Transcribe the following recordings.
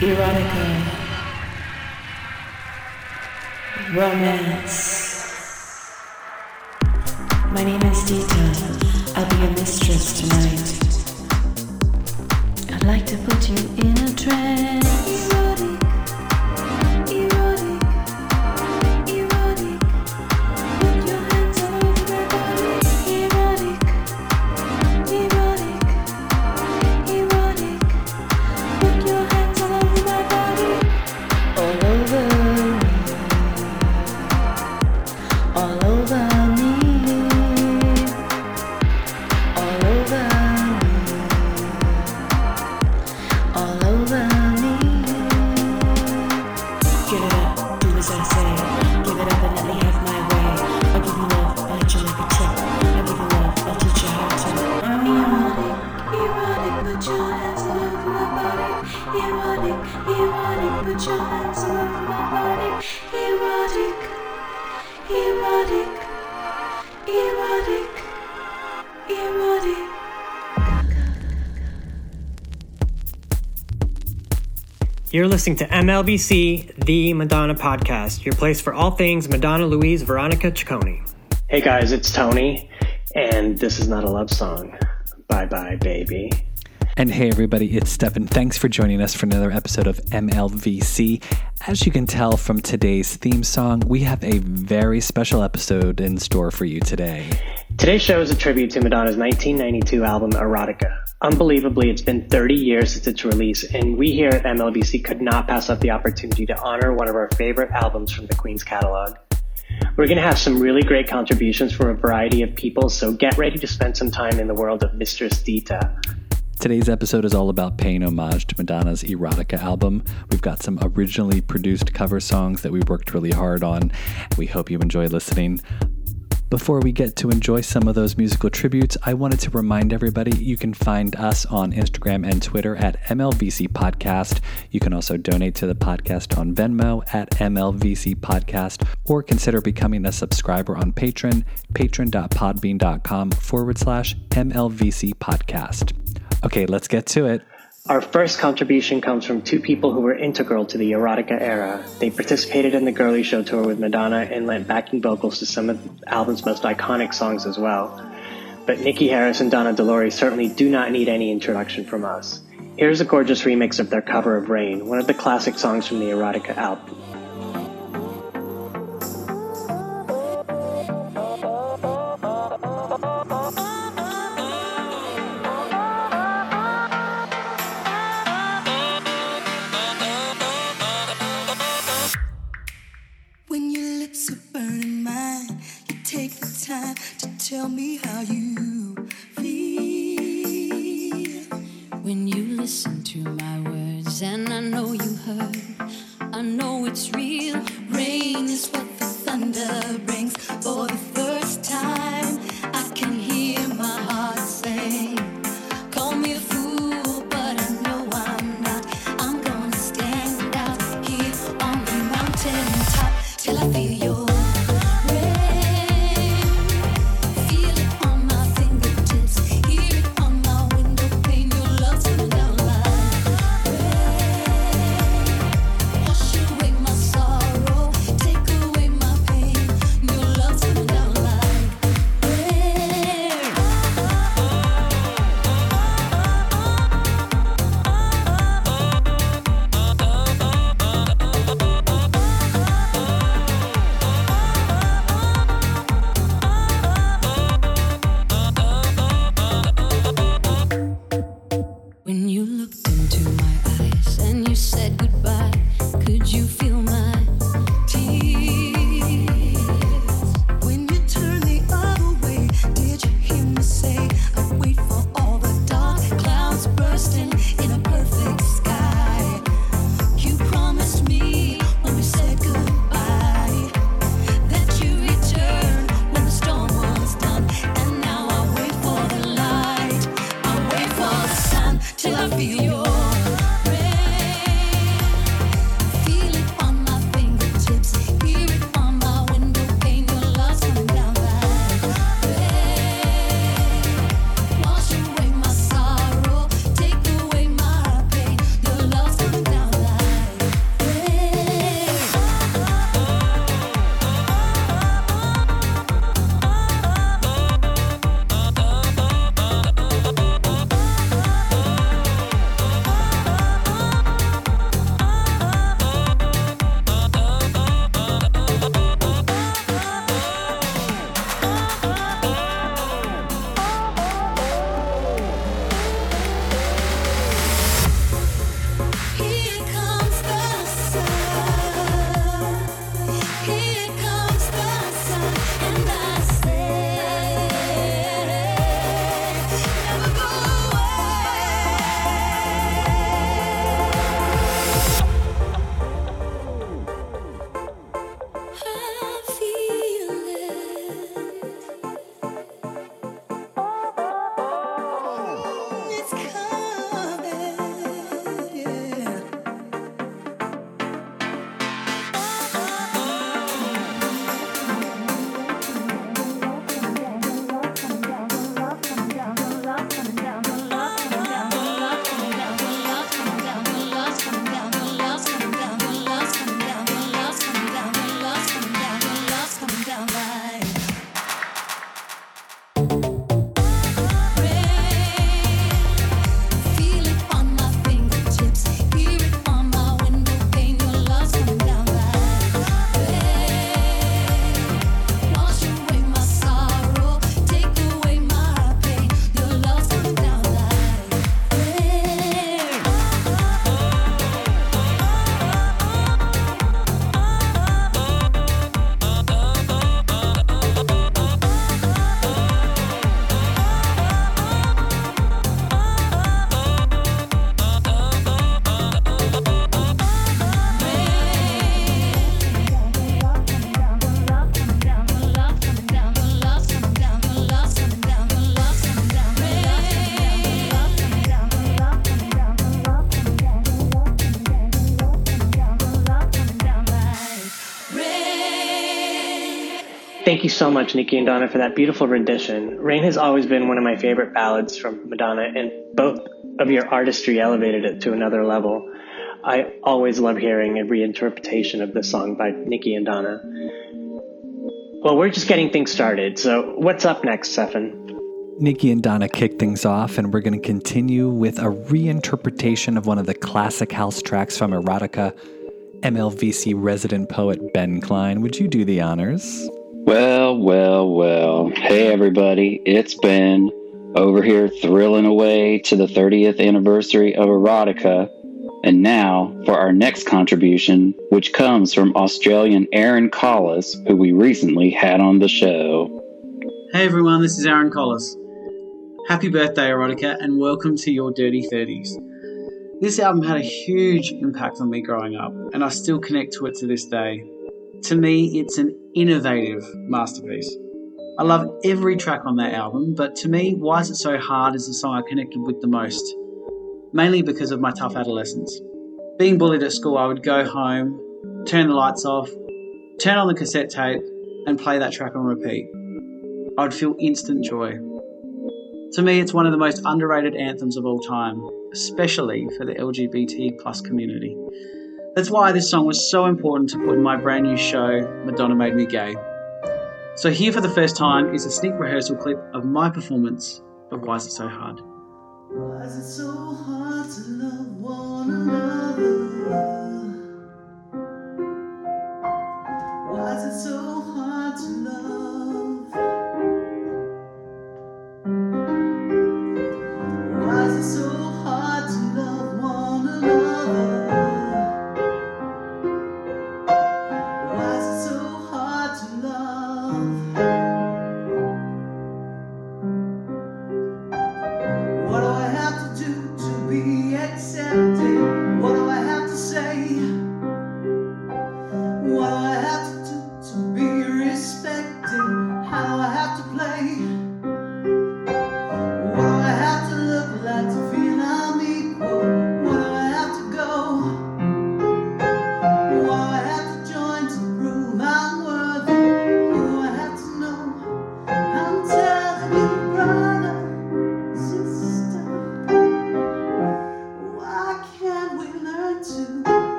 erotica, romance. My name is Dita. I'll be your mistress tonight. I'd like to put you in a trance. You're listening to MLVC, the Madonna podcast, your place for all things Madonna Louise Veronica Ciccone. Hey guys, it's Tony, and this is not a love song. Bye bye, baby. And hey, everybody, it's Stefan. Thanks for joining us for another episode of MLVC. As you can tell from today's theme song, we have a very special episode in store for you today. Today's show is a tribute to Madonna's 1992 album Erotica. Unbelievably, it's been 30 years since its release, and we here at MLVC could not pass up the opportunity to honor one of our favorite albums from the Queen's catalog. We're going to have some really great contributions from a variety of people, so get ready to spend some time in the world of Mistress Dita. Today's episode is all about paying homage to Madonna's Erotica album. We've got some originally produced cover songs that we worked really hard on. We hope you enjoy listening. Before we get to enjoy some of those musical tributes, I wanted to remind everybody you can find us on Instagram and Twitter at MLVC Podcast. You can also donate to the podcast on Venmo at MLVC Podcast or consider becoming a subscriber on Patreon, patron.podbean.com forward slash MLVC Podcast. Okay, let's get to it. Our first contribution comes from two people who were integral to the erotica era. They participated in the Girlie Show tour with Madonna and lent backing vocals to some of the album's most iconic songs as well. But Nikki Harris and Donna De Lory certainly do not need any introduction from us. Here's a gorgeous remix of their cover of Rain, one of the classic songs from the erotica album. Listen to my words, and I know you heard, I know it's real. Rain is what the thunder Thank you so much, Nikki and Donna, for that beautiful rendition. Rain has always been one of my favorite ballads from Madonna, and both of your artistry elevated it to another level. I always love hearing a reinterpretation of this song by Nikki and Donna. Well, we're just getting things started, so what's up next, Stefan? Nikki and Donna kick things off, and we're going to continue with a reinterpretation of one of the classic house tracks from Erotica. MLVC resident poet Ben Klein, would you do the honors? Well, well, well. Hey, everybody, it's Ben over here thrilling away to the 30th anniversary of Erotica. And now for our next contribution, which comes from Australian Aaron Collis, who we recently had on the show. Hey everyone, this is Aaron Collis. Happy birthday, Erotica, and welcome to your Dirty 30s. This album had a huge impact on me growing up, and I still connect to it to this day. To me, it's an innovative masterpiece. I love every track on that album, but to me, Why Is It So Hard is the song I connected with the most, mainly because of my tough adolescence. Being bullied at school, I would go home, turn the lights off, turn on the cassette tape, and play that track on repeat. I would feel instant joy. To me, it's one of the most underrated anthems of all time, especially for the LGBT plus community. That's why this song was so important to put in my brand new show, Madonna Made Me Gay. So, here for the first time is a sneak rehearsal clip of my performance of Why Is It So Hard? Why is it so hard to love one another?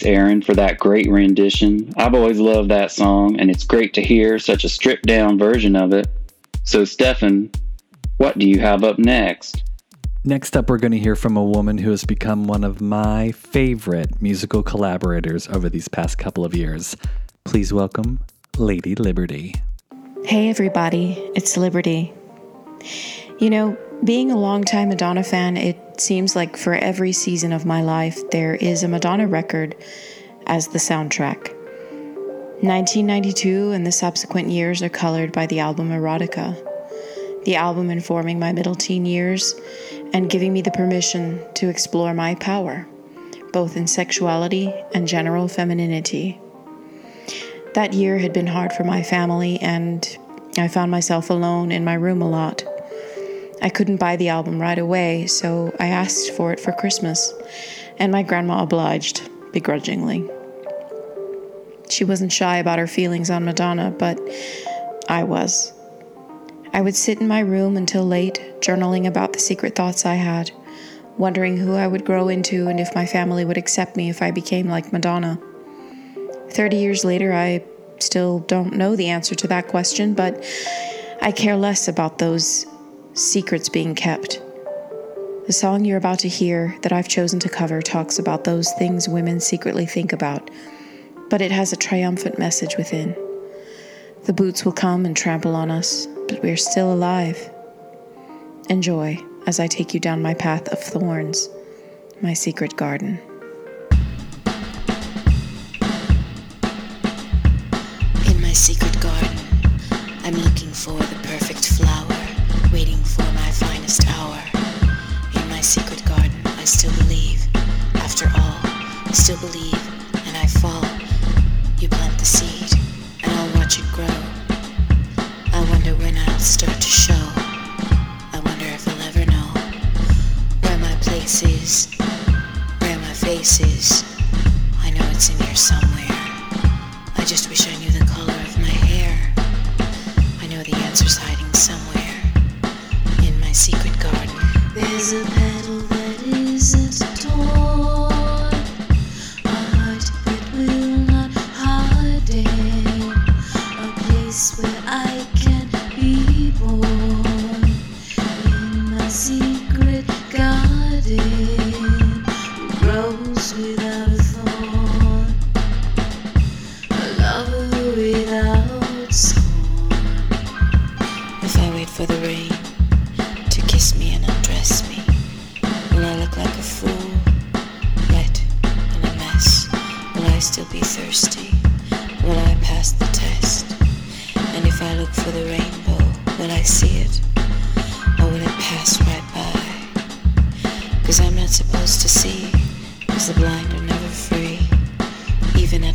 Thanks, Aaron, for that great rendition. I've always loved that song, and it's great to hear such a stripped down version of it. So, Stefan, what do you have up next? Next up, we're going to hear from a woman who has become one of my favorite musical collaborators over these past couple of years. Please welcome Lady Liberty. Hey everybody, it's Liberty. You know, being a longtime Madonna fan, it seems like for every season of my life, there is a Madonna record as the soundtrack. 1992 and the subsequent years are colored by the album Erotica, the album informing my middle teen years and giving me the permission to explore my power, both in sexuality and general femininity. That year had been hard for my family, and I found myself alone in my room a lot. I couldn't buy the album right away, so I asked for it for Christmas, and my grandma obliged, begrudgingly. She wasn't shy about her feelings on Madonna, but I was. I would sit in my room until late, journaling about the secret thoughts I had, wondering who I would grow into and if my family would accept me if I became like Madonna. 30 years later, I still don't know the answer to that question, but I care less about those secrets being kept. The song you're about to hear that I've chosen to cover talks about those things women secretly think about, but it has a triumphant message within. The boots will come and trample on us, but we are still alive. Enjoy as I take you down my path of thorns, my secret garden. In my secret garden, I'm looking for the finest hour. In my secret garden, I still believe. After all, I still believe,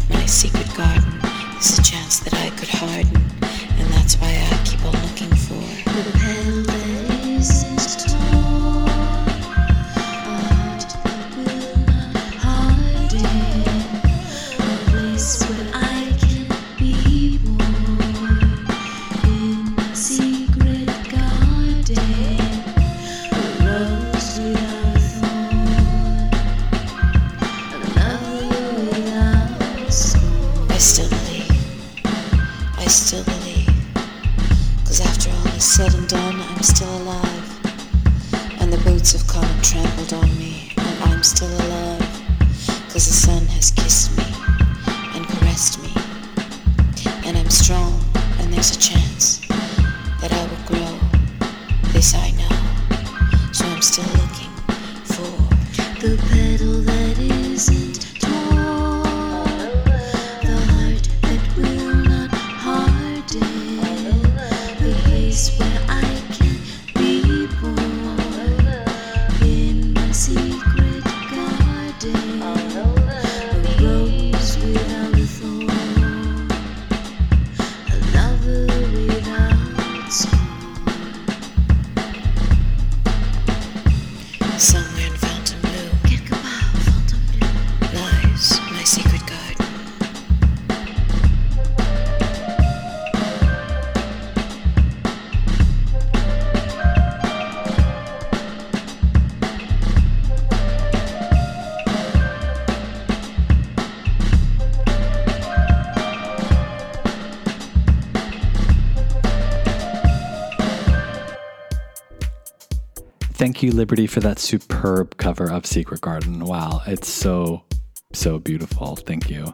my secret garden, there's a chance that I could harden, and that's why I keep on looking for trampled on me, and I'm still alive. Cause the sun has kissed me you, Liberty, for that superb cover of Secret Garden. Wow, it's so, so beautiful. Thank you.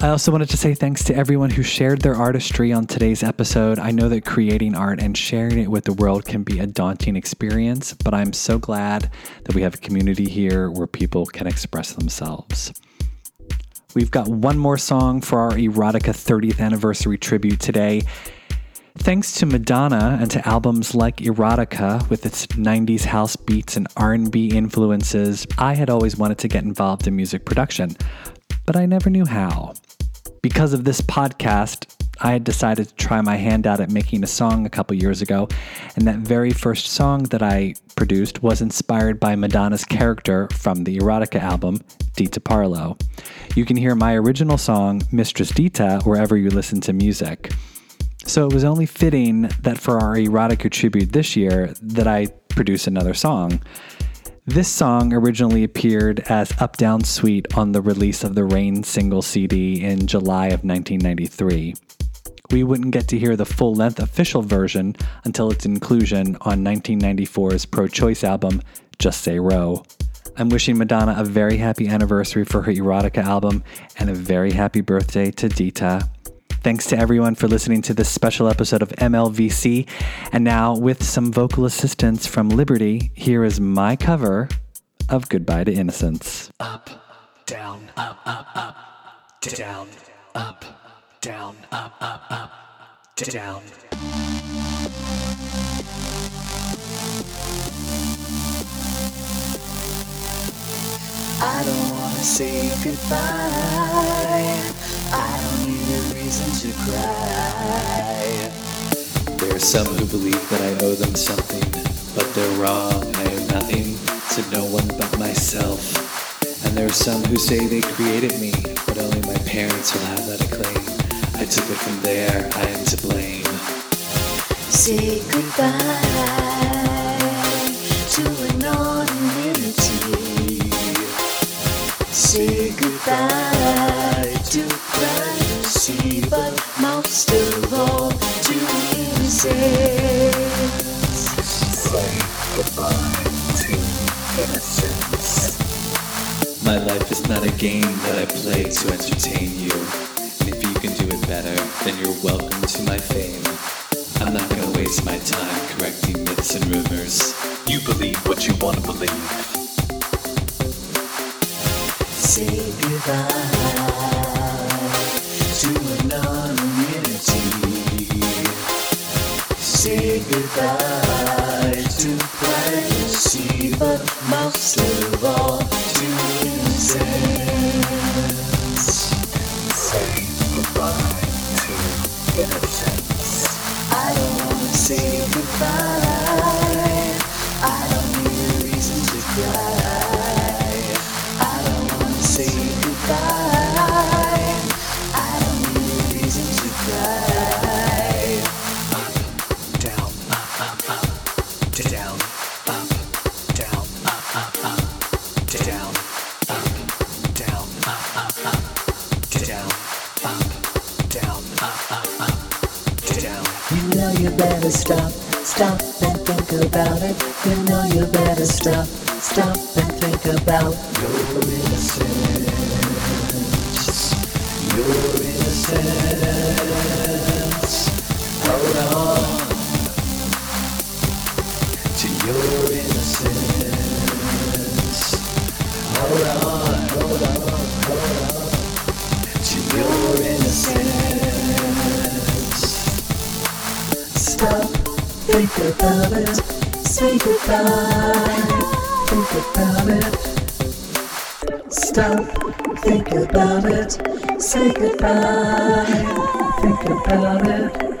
I also wanted to say thanks to everyone who shared their artistry on today's episode. I know that creating art and sharing it with the world can be a daunting experience, but I'm so glad that we have a community here where people can express themselves. We've got one more song for our Erotica 30th anniversary tribute today. Thanks to Madonna and to albums like Erotica with its 90s house beats and R&B influences, I had always wanted to get involved in music production, but I never knew how. Because of this podcast, I had decided to try my hand out at making a song a couple years ago, and that very first song that I produced was inspired by Madonna's character from the Erotica album, Dita Parlo. You can hear my original song, Mistress Dita, wherever you listen to music. So it was only fitting that for our erotica tribute this year that I produce another song. This song originally appeared as Up Down Suite on the release of the Rain single CD in July of 1993. We wouldn't get to hear the full length official version until its inclusion on 1994's pro choice album, Just Say Roe. I'm wishing Madonna a very happy anniversary for her erotica album and a very happy birthday to Dita. Thanks to everyone for listening to this special episode of MLVC. And now, with some vocal assistance from Liberty, here is my cover of Goodbye to Innocence. Up, down, up, up, up, down, up, down, up, up, up, down. I don't wanna say goodbye. I don't need a reason to cry. There are some who believe that I owe them something, but they're wrong. I owe nothing to no one but myself. And there are some who say they created me, but only my parents will have that acclaim. I took it from there, I am to blame. Say goodbye to anonymity. Say goodbye to privacy, but most of all to. Say goodbye to innocence. My life is not a game that I play to entertain you. And if you can do it better, then you're welcome to my fame. I'm not gonna waste my time correcting myths and rumors. You believe what you wanna believe. Say goodbye Say goodbye to privacy, but most of all to innocence. Say goodbye to innocence. I don't wanna say goodbye. About your innocence. Your innocence. Hold on to your innocence. Hold on, hold on, hold on to your innocence. Stop, think about it, think about it. Stop, think about it, say goodbye, think about it.